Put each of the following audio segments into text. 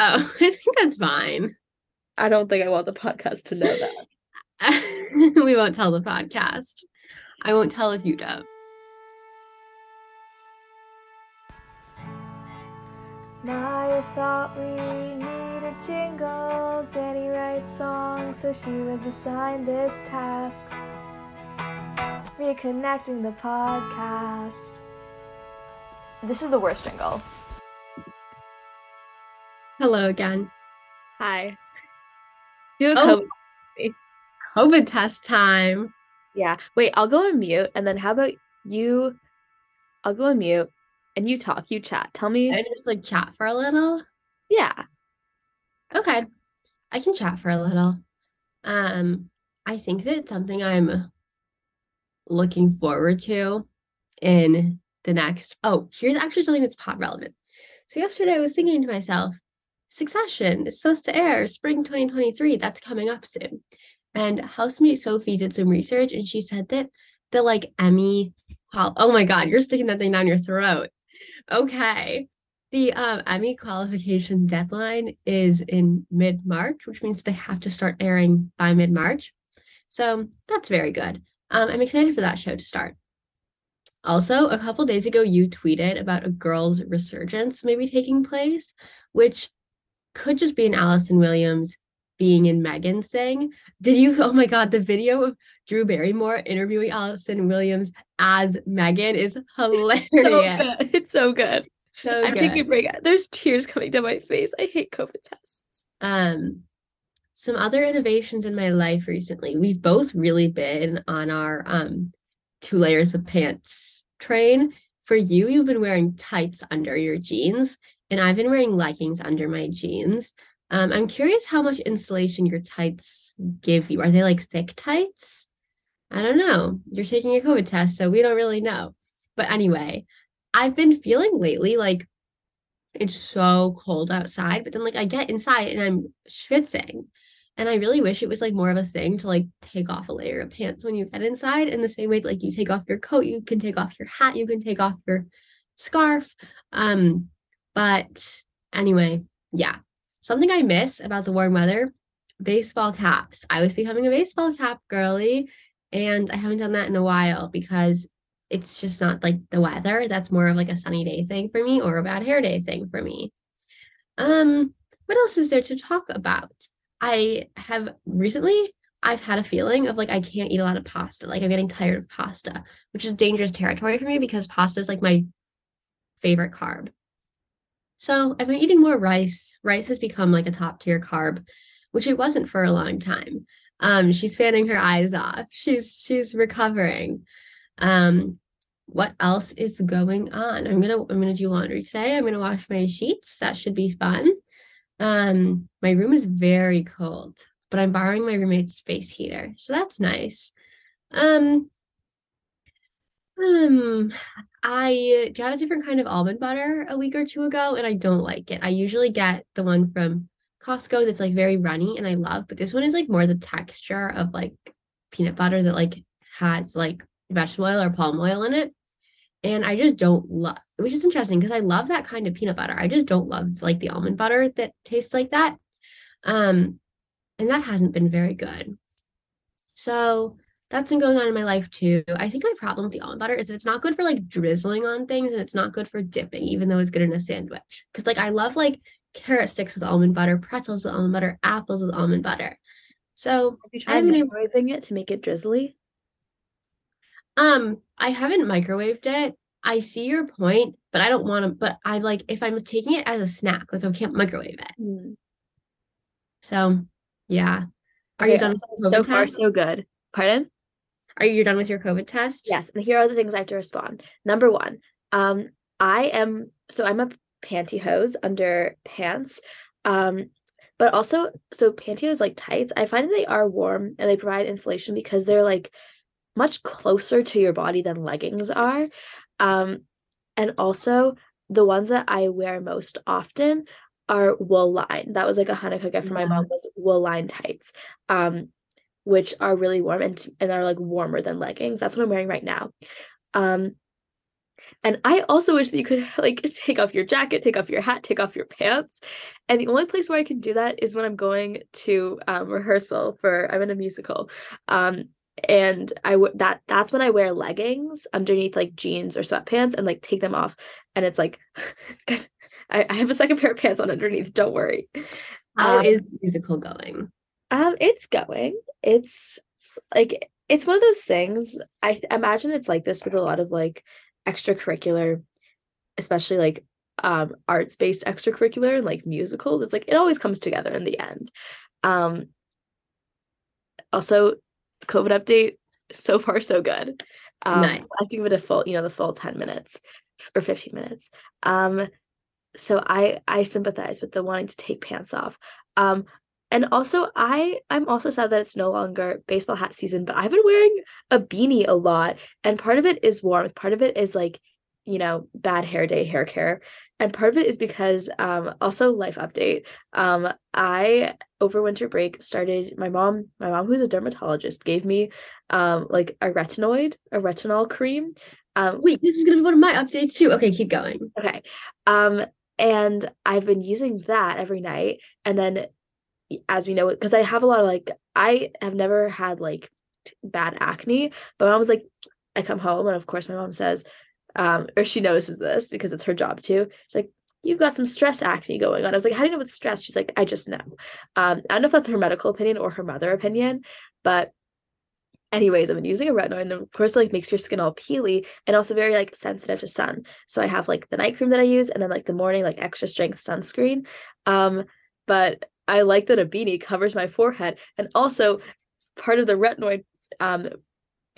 Oh, I think that's fine. I don't think I want the podcast to know that. we won't tell the podcast. I won't tell if you don't. Now I thought we need a jingle. Danny writes songs, so she was assigned this task. Reconnecting the podcast. This is the worst jingle. Hello again. Hi. Do a Oh. COVID- COVID test time. Yeah. Wait, I'll go on mute and then how about you? I'll go on mute and you talk, you chat. Tell me. I just like chat for a little. yeah. Okay. I can chat for a little. Um, I think that it's something I'm looking forward to in the next. Oh, here's actually something that's pod relevant. So yesterday I was thinking to myself, Succession is supposed to air spring 2023. That's coming up soon. And housemate Sophie did some research and she said that the like Emmy oh my god, you're sticking that thing down your throat. Okay. The um, Emmy qualification deadline is in mid March, which means they have to start airing by mid March. So that's very good. Um, I'm excited for that show to start. Also, a couple days ago, you tweeted about a girls' resurgence maybe taking place, which could just be an Allison Williams being in Megan thing. Did you? Oh my God, the video of Drew Barrymore interviewing Allison Williams as Megan is hilarious. So. It's so good. So I'm taking a break. There's tears coming down my face. I hate COVID tests. Um, some other innovations in my life recently. We've both really been on our um two layers of pants train. For you, you've been wearing tights under your jeans, and I've been wearing leggings under my jeans. Um, I'm curious how much insulation your tights give you. Are they like thick tights? I don't know. You're taking a COVID test, so we don't really know. But anyway, I've been feeling lately like it's so cold outside, but then like I get inside and I'm schwitzing. And I really wish it was like more of a thing to like take off a layer of pants when you get inside. In the same way, like you take off your coat, you can take off your hat, you can take off your scarf. Um, but anyway, yeah. Something I miss about the warm weather, baseball caps. I was becoming a baseball cap girly, and I haven't done that in a while because it's just not like the weather. That's more of like a sunny day thing for me or a bad hair day thing for me. Um, what else is there to talk about? I have recently I've had a feeling of like I can't eat a lot of pasta. Like I'm getting tired of pasta, which is dangerous territory for me because pasta is like my favorite carb. So I've been eating more rice. Rice has become like a top tier carb, which it wasn't for a long time. Um, she's fanning her eyes off. She's she's recovering. Um, what else is going on? I'm gonna I'm gonna do laundry today. I'm gonna wash my sheets. That should be fun. Um, my room is very cold, but I'm borrowing my roommate's space heater, so that's nice. Um, um, I got a different kind of almond butter a week or two ago, and I don't like it. I usually get the one from Costco that's like very runny and I love, but this one is like more the texture of like peanut butter that like has like vegetable oil or palm oil in it. And I just don't love, which is interesting because I love that kind of peanut butter. I just don't love like the almond butter that tastes like that. Um, and that hasn't been very good. So that's been going on in my life too. I think my problem with the almond butter is that it's not good for like drizzling on things and it's not good for dipping, even though it's good in a sandwich. Because like I love like carrot sticks with almond butter, pretzels with almond butter, apples with almond butter. So Have you tried microwaving it to make it drizzly? Um, I haven't microwaved it. I see your point, but I don't want to. But I'm like, if I'm taking it as a snack, like I can't microwave it. Hmm. So, yeah. Are Okay, you done? So, so far, so good. Pardon? Are you done with your COVID test? Yes, and here are the things I have to respond. Number one, um, I am so I'm a pantyhose under pants. Um, but also so pantyhose like tights, I find that they are warm and they provide insulation because they're like much closer to your body than leggings are. Um, and also the ones that I wear most often are wool line. That was like a Hanukkah gift from my mom was wool line tights. Um, which are really warm and and are like warmer than leggings. That's what I'm wearing right now. Um And I also wish that you could like take off your jacket, take off your hat, take off your pants. And the only place where I can do that is when I'm going to um, rehearsal for I'm in a musical. Um, and I would that that's when I wear leggings underneath like jeans or sweatpants and like take them off. And it's like, guys, I, I have a second pair of pants on underneath. Don't worry. How Um, is the musical going? Um, it's going. It's like it's one of those things. I th- imagine it's like this with a lot of like extracurricular, especially like um arts-based extracurricular and like musicals. It's like it always comes together in the end. Um also COVID update, so far so good. Um Nice. I have to give it a full, you know, the full 10 minutes or 15 minutes. Um so I I sympathize with the wanting to take pants off. Um and also I I'm also sad that it's no longer baseball hat season, but I've been wearing a beanie a lot and part of it is warmth, part of it is like you know, bad hair day hair care. And part of it is because um also life update. Um I over winter break started my mom my mom who's a dermatologist gave me um like a retinoid, a retinol cream. Um Wait, this is gonna be one of my updates too. Okay, keep going. Okay. Um, and I've been using that every night. And then as we know, because I have a lot of like I have never had like bad acne, but my mom was like, I come home and of course my mom says, um, or she notices this because it's her job too. She's like, You've got some stress acne going on. I was like, How do you know it's stress? She's like, I just know. Um, I don't know if that's her medical opinion or her mother opinion, but anyways, I've been using a retinoid and of course it, like makes your skin all peely and also very like sensitive to sun. So I have like the night cream that I use and then like the morning like extra strength sunscreen. Um, but I like that a beanie covers my forehead and also part of the retinoid um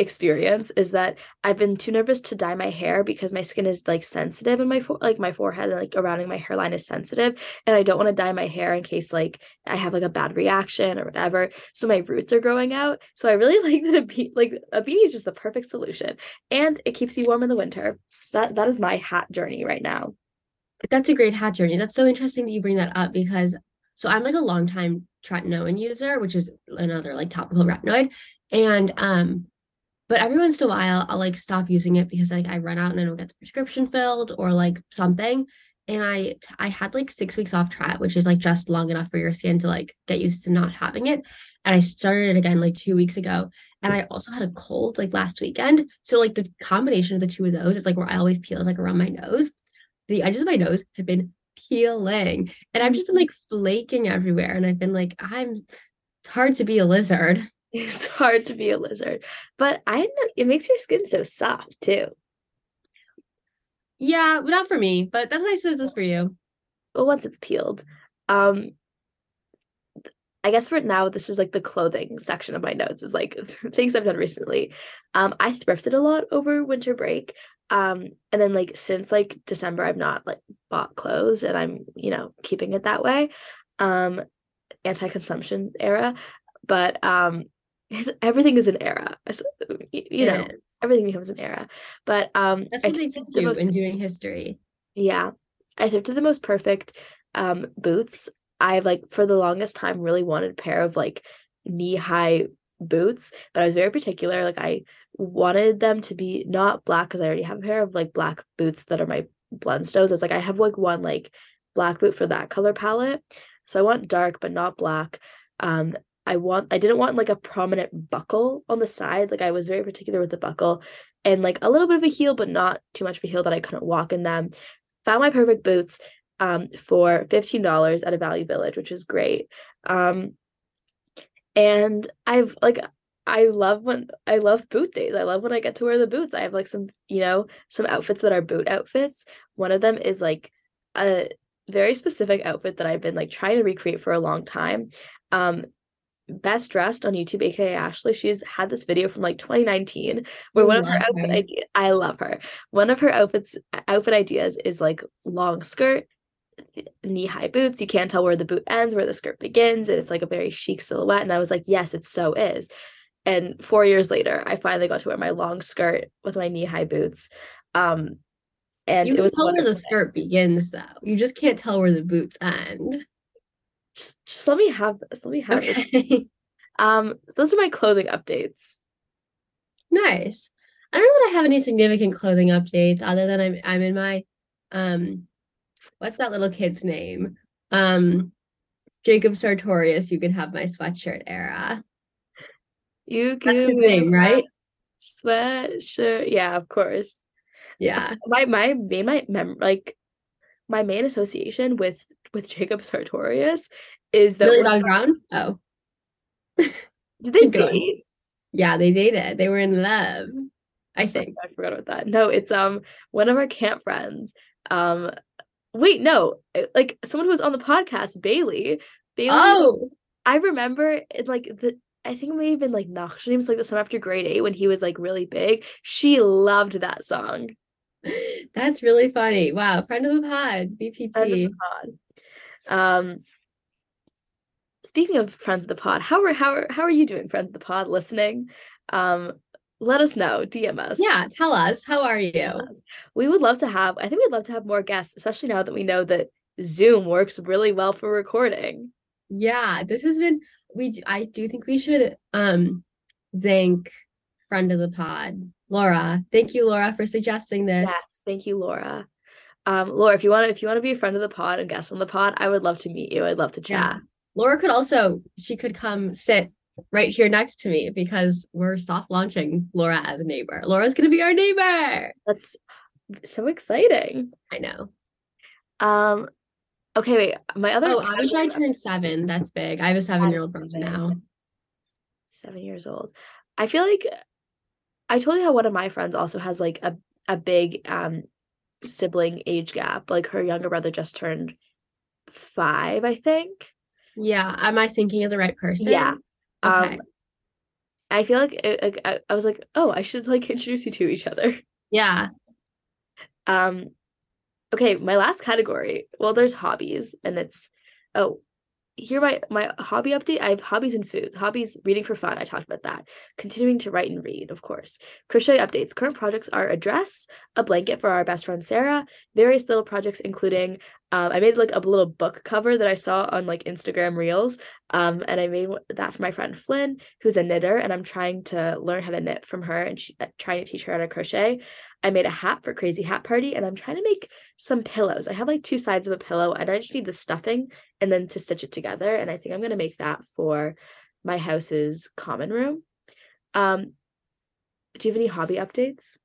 experience is that I've been too nervous to dye my hair because my skin is like sensitive in my fore like my forehead and like around my hairline is sensitive and I don't want to dye my hair in case like I have like a bad reaction or whatever. So my roots are growing out so I really like that a be- like a beanie is just the perfect solution and it keeps you warm in the winter. So that that is my hat journey right now. That's a great hat journey. That's so interesting that you bring that up because so I'm like a long time tretinoin user, which is another like topical retinoid. And um, but every once in a while I'll like stop using it because like I run out and I don't get the prescription filled or like something. And I I had like six weeks off tret, which is like just long enough for your skin to like get used to not having it. And I started it again like two weeks ago. And I also had a cold like last weekend. So like the combination of the two of those, it's like where I always peel is like around my nose the edges of my nose have been peeling and I've just been like flaking everywhere. And I've been like, I'm it's hard to be a lizard. it's hard to be a lizard but I know it makes your skin so soft too Yeah, but not for me, but that's nice as this for you. But once it's peeled um i guess for now this is like the clothing section of my notes is like things i've done recently um i thrifted a lot over winter break um and then like since like december i've not like bought clothes and i'm you know keeping it that way um anti-consumption era but um everything is an era y- you know is. everything becomes an era but um That's I what they thrifted teach the most- in doing history. yeah. I thrifted the most perfect um boots. I've like for the longest time really wanted a pair of like knee-high boots, but I was very particular. Like I wanted them to be not black because I already have a pair of like black boots that are my Blundstones. I was like, I have like one like black boot for that color palette. So I want dark but not black. Um I want I didn't want like a prominent buckle on the side. Like I was very particular with the buckle and like a little bit of a heel, but not too much of a heel that I couldn't walk in them found my perfect boots um for $15 at a value village which is great um and i've like i love when i love boot days. I love when i get to wear the boots. I have like some you know some outfits that are boot outfits. One of them is like a very specific outfit that i've been like trying to recreate for a long time. Um best dressed on youtube aka ashley she's had this video from like 2019 where I one of her outfit her. ideas i love her. One of her outfits outfit ideas is like long skirt knee-high boots. You can't tell where the boot ends where the skirt begins and it's like a very chic silhouette and i was like yes it so is and four years later i finally got to wear my long skirt with my knee-high boots um and You it was tell where the skirt begins though. You just can't tell where the boots end. just, just let me have this let me have this um so those are my clothing updates Nice. I don't know that I have any significant clothing updates other than I'm I'm in my um what's that little kid's name? Um Jacob Sartorius, you can have my sweatshirt era. You That's his name, right? sweatshirt. Yeah, of course. Yeah. My my main my mem like my main association with with Jacob Sartorius is that when- Bobby Brown? Oh. did they keep going. date? Yeah, they dated. They were in love. I think. I forgot about that. No, it's um one of our camp friends. Um, wait, no, like someone who was on the podcast, Bailey. Bailey. Oh, I remember it like the. I think it may have been like Nachshim, like the summer after grade eight when he was like really big. She loved that song. that's really funny. Wow, friend of the pod, Friend of BPT. the pod. Um, speaking of friends of the pod, how are how are how are you doing, friends of the pod? Listening, um, let us know. DM us. Yeah, tell us, how are you? We would love to have. I think we'd love to have more guests, especially now that we know that Zoom works really well for recording. Yeah, this has been we I do think we should um thank friend of the pod, Laura. Thank you, Laura, for suggesting this. Yes, thank you, Laura. Um, Laura, if you want to, if you want to be a friend of the pod and guest on the pod, I would love to meet you. I'd love to Yeah. chat. Laura could also she could come sit right here next to me because we're soft launching Laura as a neighbor. Laura's gonna be our neighbor. That's so exciting. I know. Um, okay, wait. My other Oh, I wish I turned seven. That's big. I have a seven year old brother now. seven years old. I feel like I told you how one of my friends also has like a a big um sibling age gap. Like her younger brother just turned five, I think. Yeah. Am I thinking of the right person? Yeah. Okay. Um, I feel like, it, like I, I was like, oh, I should like introduce you to each other. yeah. Um, okay, my last category. Well, there's hobbies, and it's oh, here my my hobby update. I have hobbies and foods. Hobbies, reading for fun. I talked about that. Continuing to write and read, of course. Crochet updates. Current projects are a dress, a blanket for our best friend Sarah. Various little projects, including um, I made like a little book cover that I saw on like Instagram Reels. Um, and I made that for my friend Flynn, who's a knitter, and I'm trying to learn how to knit from her and she, uh, trying to teach her how to crochet. I made a hat for Crazy Hat Party, and I'm trying to make some pillows. I have like two sides of a pillow, and I just need the stuffing and then to stitch it together. And I think I'm gonna make that for my house's common room. Um, do you have any hobby updates?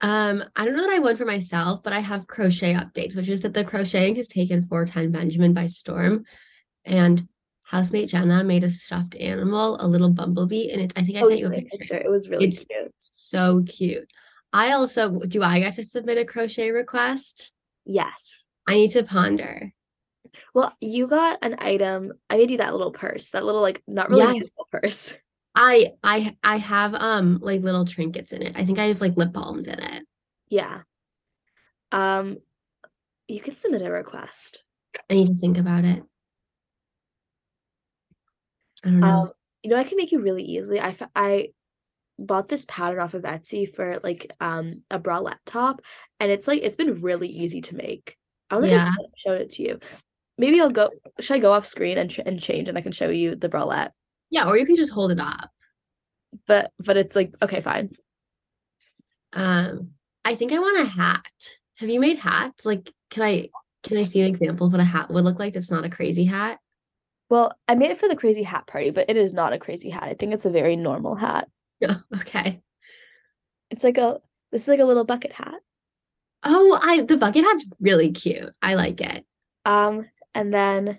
Um, I don't know that I went for myself, but I have crochet updates, which is that the crocheting has taken 410 Benjamin by storm. And housemate Jenna made a stuffed animal, a little bumblebee, and it's I think I Oh, sent you a picture. picture. It was really It's- cute. So cute. I also do I get to submit a crochet request? Yes. I need to ponder. Well, you got an item. I made you that little purse, that little like not really Yes. useful purse. I I I have um like little trinkets in it. I think I have like lip balms in it. Yeah. Um, you can submit a request. I need to think about it. I don't know. Um, you know, I can make you really easily. I I bought this pattern off of Etsy for like um a bralette top, and it's like it's been really easy to make. I I've Yeah. s- showed it to you. Maybe I'll go. Should I go off screen and ch- and change, and I can show you the bralette? yeah, or you can just hold it up. But but it's like okay, fine. Um, I think I want a hat. Have you made hats? Like, can I can I see an example of what a hat would look like that's not a crazy hat? Well, I made it for the crazy hat party, but it is not a crazy hat. I think it's a very normal hat. Yeah, okay. It's like a this is like a little bucket hat. Oh, I the bucket hat's really cute. I like it. Um, and then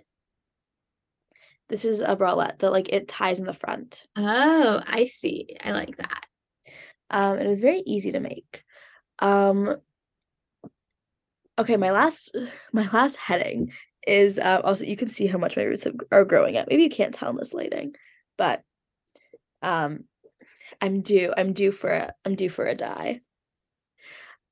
this is a bralette that like it ties in the front. Oh, I see. I like that. Um, it was very easy to make. Um, okay, my last my last heading is uh, also you can see how much my roots have, are growing up. Maybe you can't tell in this lighting, but um, I'm due. I'm due for a I'm due for a die.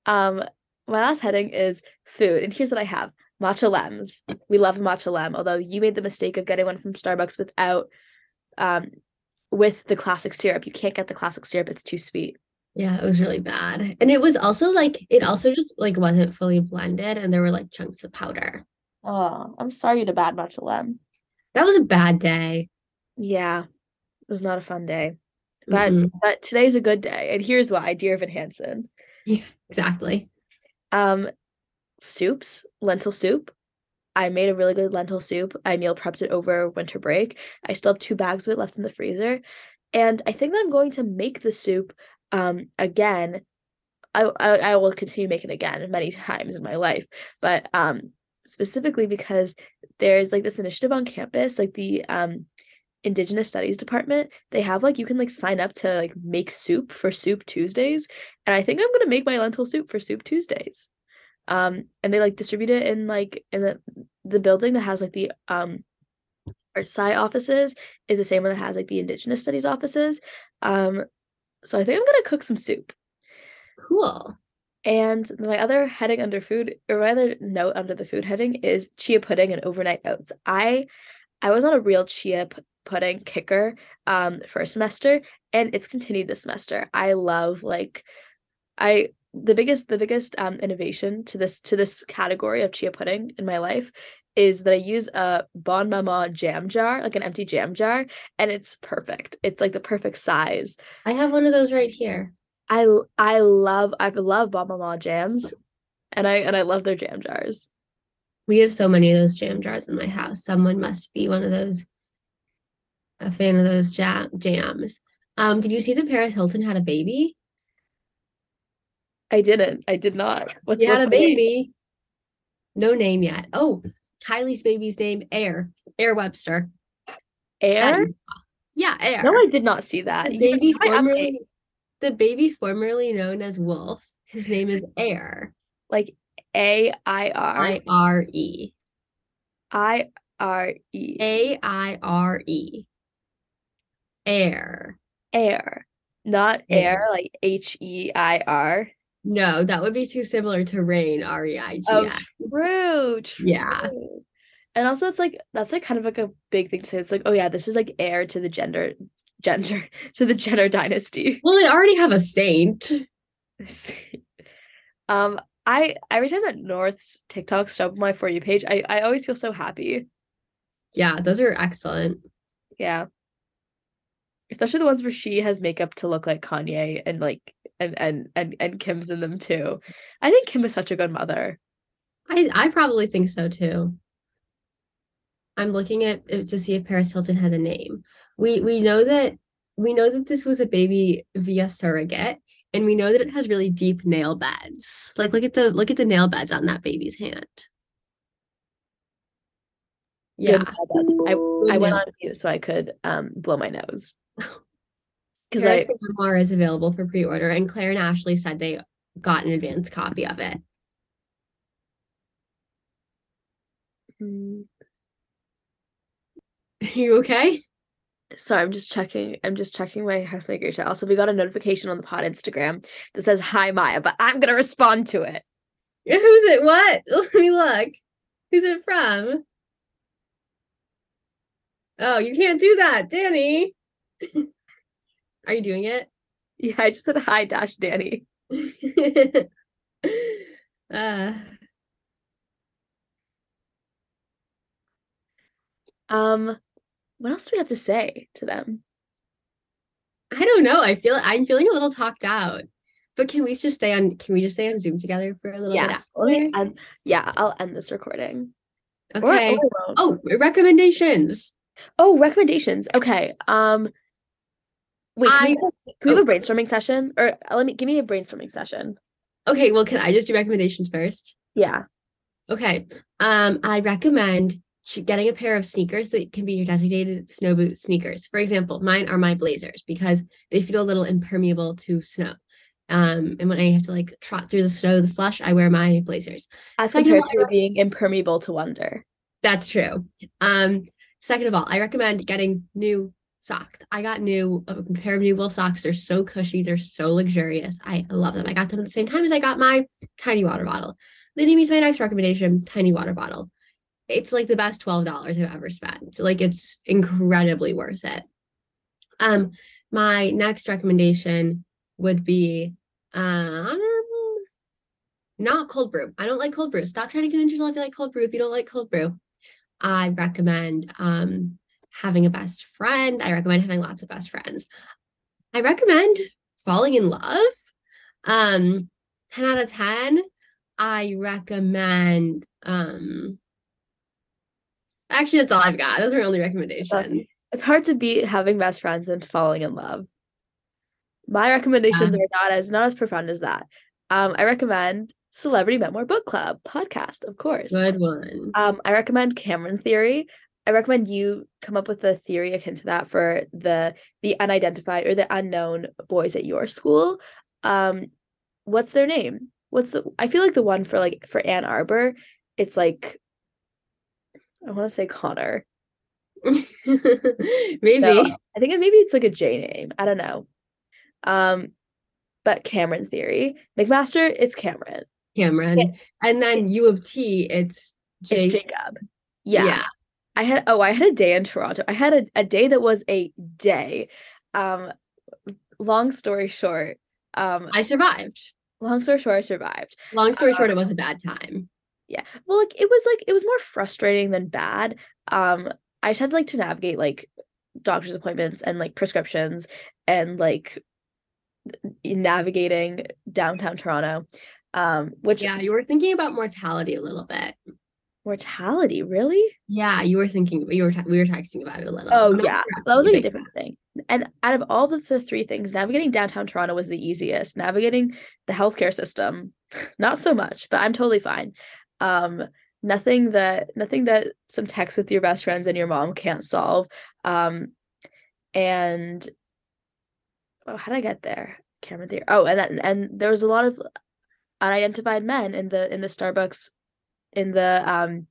Um, my last heading is food, and here's what I have: matcha lems. We love matcha lem, although you made the mistake of getting one from Starbucks without um with the classic syrup. You can't get the classic syrup; it's too sweet. Yeah, it was really bad. And it was also like it also just like wasn't fully blended and there were like chunks of powder. Oh, I'm sorry to bad matcha lem. That was a bad day. Yeah, it was not a fun day. But Mhm. but today's a good day, and here's why, dear Evan Hansen. Yeah, exactly. Um, soups, lentil soup. I made a really good lentil soup. I meal prepped it over winter break. I still have two bags of it left in the freezer, and I think that I'm going to make the soup um again. I I, I will continue making it again many times in my life, but um specifically because there's like this initiative on campus, like the um Indigenous Studies department. They have like you can like sign up to like make soup for Soup Tuesdays, and I think I'm gonna make my lentil soup for Soup Tuesdays um and they like distribute it in like in the the building that has like the um art sci offices is the same one that has like the indigenous studies offices um so i think i'm gonna cook some soup Cool. and my other heading under food or my other note under the food heading is chia pudding and overnight oats i i was on a real chia pudding kicker um first semester and it's continued this semester i love like i the biggest the biggest um innovation to this to this category of chia pudding in my life is that I use a Bonne Maman jam jar, like an empty jam jar, and it's perfect. It's like the perfect size. I have one of those right here. I I love I love Bonne Maman jams, and I and I love their jam jars. We have so many of those jam jars in my house. Someone must be one of those a fan of those jam jams. Um, did you see that Paris Hilton had a baby? I didn't. I did not. What's She had what's a the name? baby. No name yet. Oh, Kylie's baby's name Air. Air Webster. Air? is- yeah, Air. No, I did not see that. the baby formerly the baby formerly known as Wolf. His name is Air. like A I R I R E. I R E A I R E. Air. air, not Air. air like H E I R. No, that would be too similar to rain, R E I G Oh, true, true. Yeah. And also, it's like that's like kind of like a big thing to say. It's like, oh yeah, this is like heir to the gender, gender to the Jenner dynasty. Well, they already have a saint. um, I every time that North's TikToks show up on my for you page, I I always feel so happy. Yeah, those are excellent. Yeah. Especially the ones where she has makeup to look like Kanye and like and and and and Kim's in them too. I think Kim is such a good mother. I I probably think so too. I'm looking at it to see if Paris Hilton has a name. We we know that we know that this was a baby via surrogate, and we know that it has really deep nail beds. Like look at the look at the nail beds on that baby's hand. Yeah. I I went on mute so I could um blow my nose. Because I the memoir is available for pre-order, and Claire and Ashley said they got an advance copy of it. Mm, you okay? sorry, I'm just checking. I'm just checking my housemaker chat. Also, we got a notification on the pod Instagram that says hi Maya, but I'm gonna respond to it. Who's it? What? Let me look. Who's it from? Oh, you can't do that, Danny. Are you doing it? Yeah, I just said hi dash Danny. uh, Um, what else do we have to say to them? I don't know. I feel I'm feeling a little talked out. But can we just stay on can we just stay on Zoom together for a little bit Yeah, after? let me end, yeah, I'll end this recording. Or- or Okay. Oh, recommendations. Oh, recommendations. Okay. Um wait, can, we, I- have a- can we have a brainstorming session? Or uh, let me give me a brainstorming session. Okay, well, can I just do recommendations first? Yeah. Okay. Um, I recommend getting a pair of sneakers that can be your designated snow boot sneakers. For example, mine are my blazers because they feel a little impermeable to snow. Um, and when I have to like trot through the snow, the slush, I wear my blazers. As Second compared all, to being impermeable to wonder. That's true. Um, second of all, I recommend getting new socks. I got new a pair of new wool socks. They're so cushy, they're so luxurious. I love them. I got them at the same time as I got my tiny water bottle. Leading me to my next recommendation, tiny water bottle. It's like the best $12 I've ever spent. Like it's incredibly worth it. Um, my next recommendation would be um not cold brew. I don't like cold brew. Stop trying to convince yourself you like cold brew if you don't like cold brew. I recommend um having a best friend. I recommend having lots of best friends. I recommend Falling in Love. Um, 10 out of 10. I recommend um actually that's all I've got. Those are my only recommendations. It's hard to beat having best friends and falling in love. My recommendations Yeah. are not as not as profound as that. Um, I recommend Celebrity Memoir Book Club podcast, of course. Good one. Um, I recommend Cameron Theory. I recommend you come up with a theory akin to that for the the unidentified or the unknown boys at your school. Um, what's their name? What's the? I feel like the one for like for Ann Arbor, it's like I want to say Connor. Maybe. No, I think maybe it's like a J name. I don't know. Um, but Cameron Theory, McMaster, it's Cameron. Cameron. And then U of T, it's It's Jacob. Yeah. Yeah. I had oh, I had a day in Toronto. I had a, a day that was a day. Um long story short, um I survived. long story short, I survived. Long story short, Uh, it was a bad time. Yeah. Well, like it was like it was more frustrating than bad. Um I just had like to navigate like doctor's appointments and like prescriptions and like navigating downtown Toronto. Um which Yeah, you were thinking about mortality a little bit. Mortality, really? Yeah, you were thinking you were we were texting about it a little. Oh yeah, that was like a different thing. And out of all the, three things, navigating downtown Toronto was the easiest. Navigating the healthcare system, not so much, but I'm totally fine. Um, nothing that nothing that some text with your best friends and your mom can't solve. Um, and oh, how did I get there? Can't remember. the- Oh, and that and there was a lot of unidentified men in the in the Starbucks in the um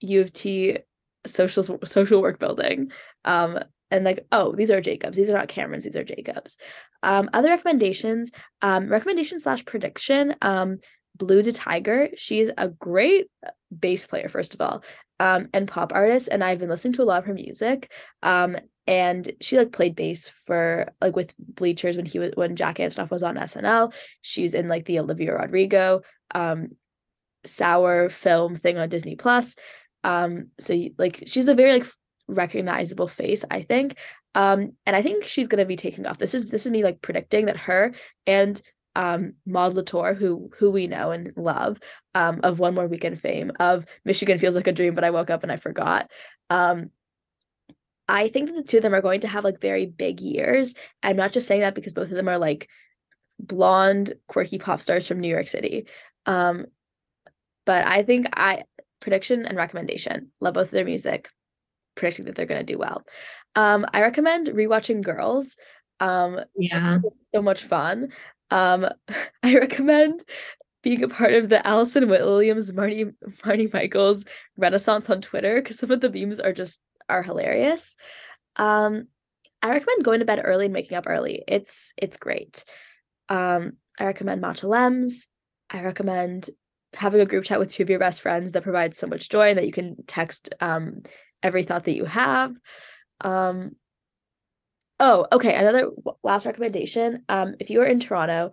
U of T social social work building. Um and like, oh, these are Jacobs. These are not Camerons. These are Jacobs. Um, other recommendations, um, recommendation slash prediction. Um, Blu DeTiger. She's a great bass player, first of all, um, and pop artist. And I've been listening to a lot of her music. Um, and she like played bass for like with Bleachers when he was when Jack Antonoff was on SNL. She's in like the Olivia Rodrigo um sour film thing on Disney Plus. Um, so like she's a very like recognizable face, I think. Um, and I think she's gonna be taking off. This is this is me like predicting that her and um Maude Latour, who who we know and love, um, of One More Weekend fame, of Michigan Feels Like a Dream, but I woke up and I forgot. Um, I think that the two of them are going to have like very big years. I'm not just saying that because both of them are like blonde, quirky pop stars from New York City. Um, but I think I prediction and recommendation love both of their music, predicting that they're going to do well. Um, I recommend rewatching Girls. Um, Yeah. so much fun. Um, I recommend being a part of the Allison Williams, Marnie Marnie Michaels Renaissance on Twitter because some of the memes are just are hilarious. Um, I recommend going to bed early and waking up early. It's it's great. Um, I recommend Matcha Lems. I recommend having a group chat with two of your best friends that provides so much joy and that you can text um every thought that you have. Um, Oh, okay. Another last recommendation. Um, if you are in Toronto,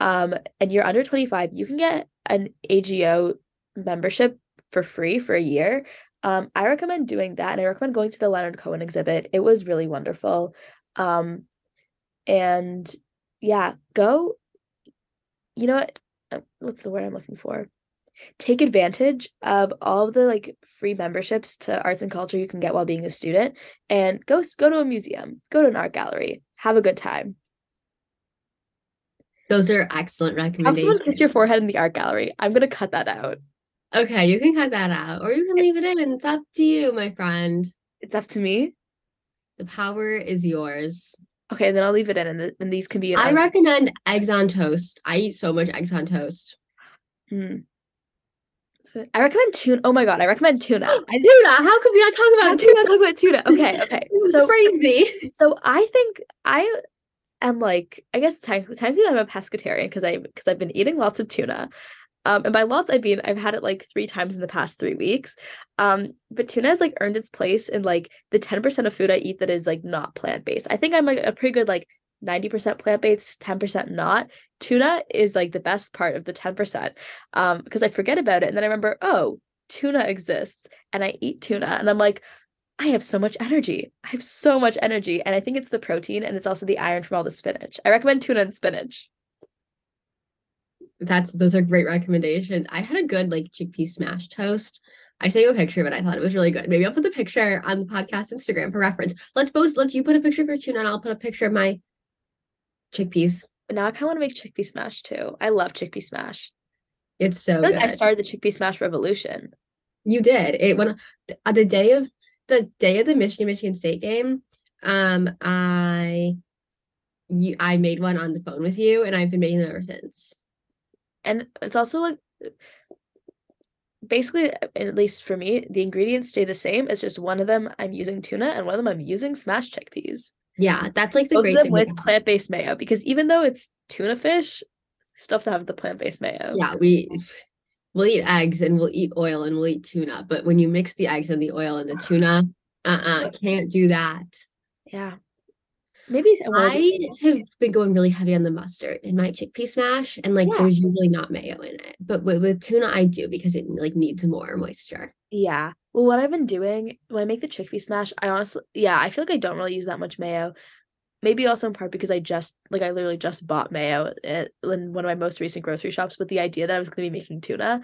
um, and you're under 25, you can get an AGO membership for free for a year. Um, I recommend doing that, and I recommend going to the Leonard Cohen exhibit. It was really wonderful. Um, and yeah, go. You know what? Uh, What's the word I'm looking for? Take advantage of all of the like free memberships to arts and culture you can get while being a student and go go to a museum, go to an art gallery, have a good time. Those are excellent recommendations Have someone kiss your forehead in the art gallery. I'm gonna cut that out. Okay, you can cut that out or you can leave it in. And it's up to you, my friend. It's up to me. The power is yours. Okay, then I'll leave it in, and, th- and these can be. I recommend eggs on toast. I eat so much eggs on toast. Hmm. So I recommend tuna. Oh my god, I recommend tuna. I Tuna, how could we not talk about tuna? talk about tuna? Okay, okay. This is So crazy. so I think I am like I guess technically, technically I'm a pescatarian because I because I've been eating lots of tuna. Um, and by lots I mean I've had it like three times in the past three weeks. Um, but tuna has like earned its place in like the 10% of food I eat that is like not plant-based. I think I'm like a pretty good like 90% plant-based, 10% not. Tuna is like the best part of the 10%. Um, because I forget about it and then I remember, oh, tuna exists and I eat tuna and I'm like, I have so much energy. I have so much energy. And I think it's the protein and it's also the iron from all the spinach. I recommend tuna and spinach. That's those are great recommendations. I had a good like chickpea smash toast. I sent you a picture, but I thought it was really good. Maybe I'll put the picture on the podcast Instagram for reference. Let's both let's you put a picture of your tuna and I'll put a picture of my chickpeas. But now I kind of want to make chickpea smash too. I love chickpea smash. It's so I good. like I started the chickpea smash revolution. You did. It when uh, the day of the day of the Michigan Michigan State game, um, I you I made one on the phone with you, and I've been making them ever since. And it's also like basically, at least for me, the ingredients stay the same. It's just one of them I'm using tuna and one of them I'm using smashed chickpeas. Yeah, that's like the Both great them thing. with plant-based mayo because even though it's tuna fish, still have to have the plant-based mayo. yeah, we we'll eat eggs and we'll eat oil and we'll eat tuna, but when you mix the eggs and the oil and the ah, tuna, It's uh-uh, too uh-uh, can't do that. Yeah. Maybe one of these I have been going really heavy on the mustard in my chickpea smash, and like Yeah. there's usually not mayo in it, but with, with tuna I do because it like needs more moisture. Yeah. Well, what I've been doing when I make the chickpea smash, I honestly, yeah, I feel like I don't really use that much mayo. Maybe also in part because I just, like, I literally just bought mayo at, in one of my most recent grocery shops with the idea that I was going to be making tuna.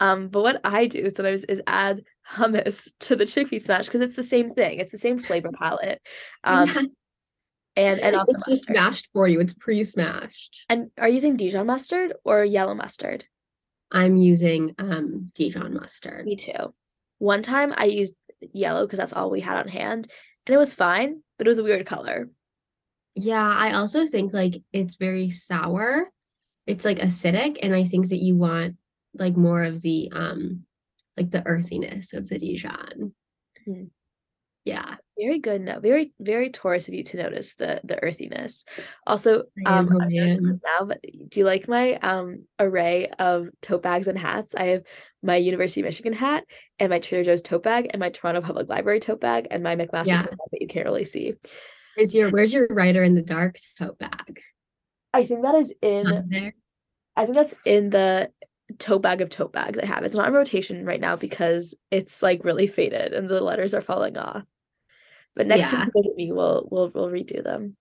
Um, but what I do sometimes is add hummus to the chickpea smash because it's the same thing. It's the same flavor palette. Um, Yeah, and and also it's just mustard. smashed for you. It's pre-smashed. And are you using Dijon mustard or yellow mustard? I'm using um Dijon mustard. Me too. One time I used yellow because that's all we had on hand, and it was fine, but it was a weird color. Yeah, I also think like it's very sour. It's like acidic, and I think that you want like more of the um like the earthiness of the Dijon. Mhm. Yeah, Very good. No, very very Taurus of you to notice the the earthiness. Also, I um, I'm noticing this now, but do you like my um array of tote bags and hats? I have my University of Michigan hat and my Trader Joe's tote bag and my Toronto Public Library tote bag and my McMaster Yeah. tote bag that you can't really see. is your where's your writer in the dark tote bag? I think that is in there. I think that's in the tote bag of tote bags I have. It's not in rotation right now because it's like really faded and the letters are falling off. But next time Yeah. you visit me, we'll we'll we'll redo them.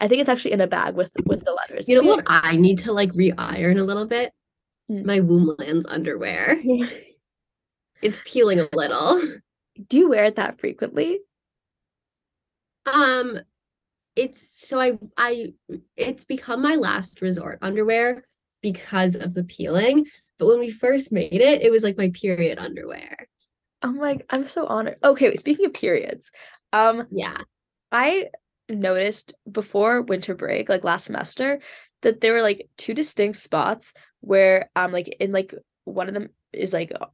I think it's actually in a bag with with the letters. You know what I need to like re-iron a little bit? Hmm. My Womblands underwear. It's peeling a little. Do you wear it that frequently? Um, it's so I I it's become my last resort underwear because of the peeling. But when we first made it, it was like my period underwear. I'm like, I'm so honored. Okay, wait, speaking of periods, um, Yeah. I noticed before winter break, like last semester, that there were like two distinct spots where um like in like one of them is like uh,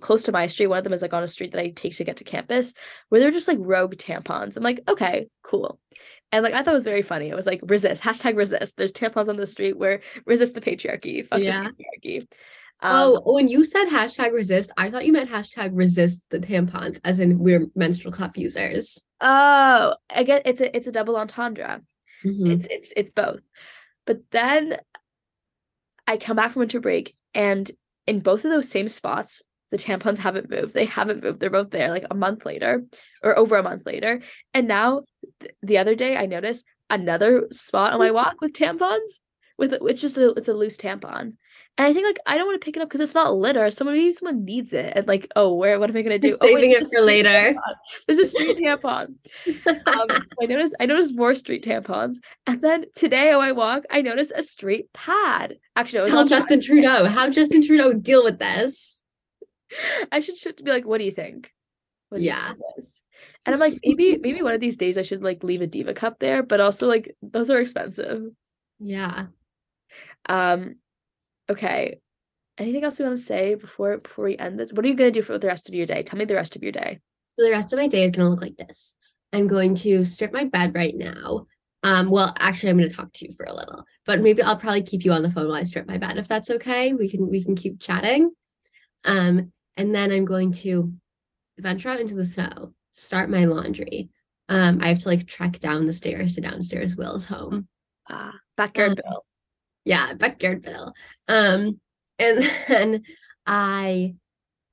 close to my street, one of them is like on a street that I take to get to campus, where they're just like rogue tampons. I'm like, okay, cool. And like I thought it was very funny. It was like resist, hashtag resist. There's tampons on the street where resist the patriarchy, fuck Yeah. the patriarchy. Oh, Um, when you said hashtag resist, I thought you meant hashtag resist the tampons, as in we're menstrual cup users. oh, I get it's a it's a double entendre. Mhm. it's it's it's both but then i come back from winter break and in both of those same spots the tampons haven't moved they haven't moved they're both there like a month later or over a month later and now th- the other day i noticed another spot on my walk with tampons with it's just a it's a loose tampon and i think like i don't want to pick it up because it's not litter someone maybe someone needs it and like oh where what am i gonna do You're oh, wait, saving it for later. tampon. there's a street tampon um, so I noticed I noticed more street tampons, and then today on my walk, I noticed a street pad. Actually, no, it was Tell. Justin Trudeau. Have Justin Trudeau deal with this. I should should be like, what do you think? What do you think Yeah. And I'm like, maybe maybe one of these days I should like leave a diva cup there, but also like those are expensive. Yeah. Um, okay. Anything else you want to say before before we end this? What are you gonna do for the rest of your day? Tell me the rest of your day. So the rest of my day is gonna look like this. I'm going to strip my bed right now. Um, well, actually, I'm gonna talk to you for a little, but maybe I'll probably keep you on the phone while I strip my bed if that's okay. We can we can keep chatting. Um, and then I'm going to venture out into the snow, start my laundry. Um, I have to like trek down the stairs to downstairs Will's home. Ah, backyard Um, bill. Yeah, backyard bill. Um, and then I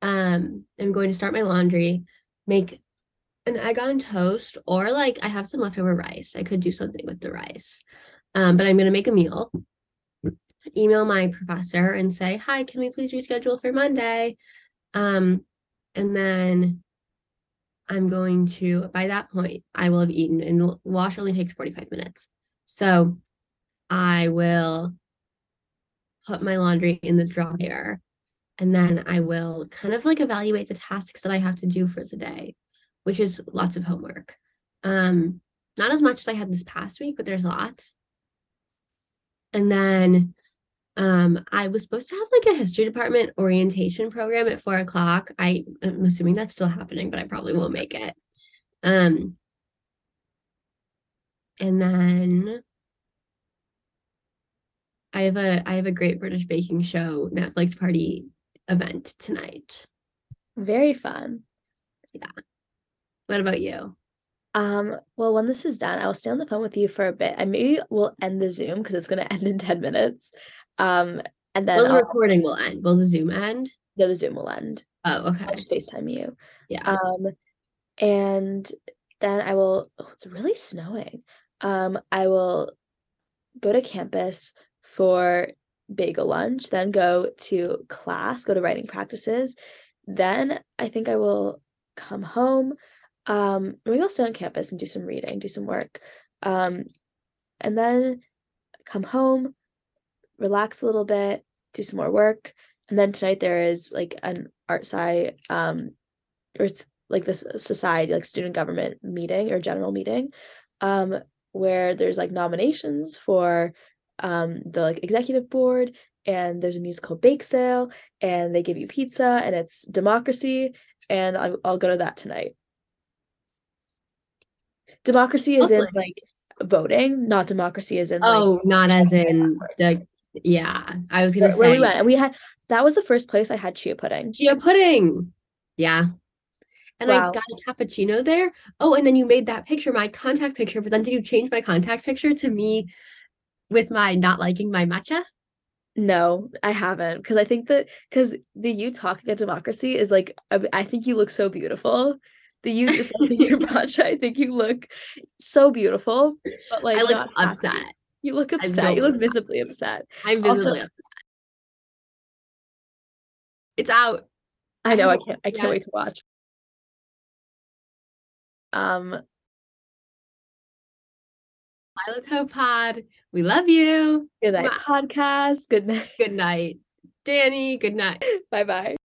um am going to start my laundry, make an egg on toast or like I have some leftover rice. I could do something with the rice. Um, but I'm gonna make a meal. Email my professor and say, "Hi, can we please reschedule for Monday?" Um, and then I'm going to by that point I will have eaten and the wash only takes 45 minutes. So I will put my laundry in the dryer and then I will kind of like evaluate the tasks that I have to do for today, which is lots of homework. Um, not as much as I had this past week, but there's lots. And then um, I was supposed to have like a history department orientation program at four o'clock. I am assuming that's still happening, but I probably won't make it. Um, and then I have a I have a Great British Baking Show Netflix party event tonight. Very fun. Yeah. What about you? Um, well, when this is done, I will stay on the phone with you for a bit. I maybe we'll end the Zoom because it's gonna end in 10 minutes. Um, and then Well, the I'll, recording will end. Will the Zoom end? no, the Zoom will end. Oh, okay. I'll just FaceTime you. Yeah. Um, and then I will, oh, it's really snowing. Um, I will go to campus for bagel lunch, then go to class, go to writing practices. Then I think I will come home. Um, maybe I'll stay on campus and do some reading, do some work. Um, and then come home, relax a little bit, do some more work. And then tonight there is like an art sci um or it's like this society, like student government meeting or general meeting, um, where there's like nominations for um the like executive board and there's a musical bake sale and they give you pizza and it's democracy and I'll, I'll go to that tonight. Democracy is in like voting, not democracy is in like Oh, not as in backwards. the yeah. I was gonna where, where say we went and we had that was the first place I had chia pudding. chia pudding. Yeah. And I got a cappuccino there. Oh, and then you made that picture, my contact picture, but then did you change my contact picture to me with my not liking my matcha? No, I haven't because I think that because the you talking at democracy is like I, think you look so beautiful. The you just your matcha, I think you look so beautiful, but like I look not happy. upset. You look upset. You look visibly upset. I'm Also- visibly upset. It's out. I know. I can't. I can't yet. wait to watch. Um. Violet's Hope Pod. We love you. Good night, Mwah. podcast. Good night. Good night. Danny, good night. Bye bye.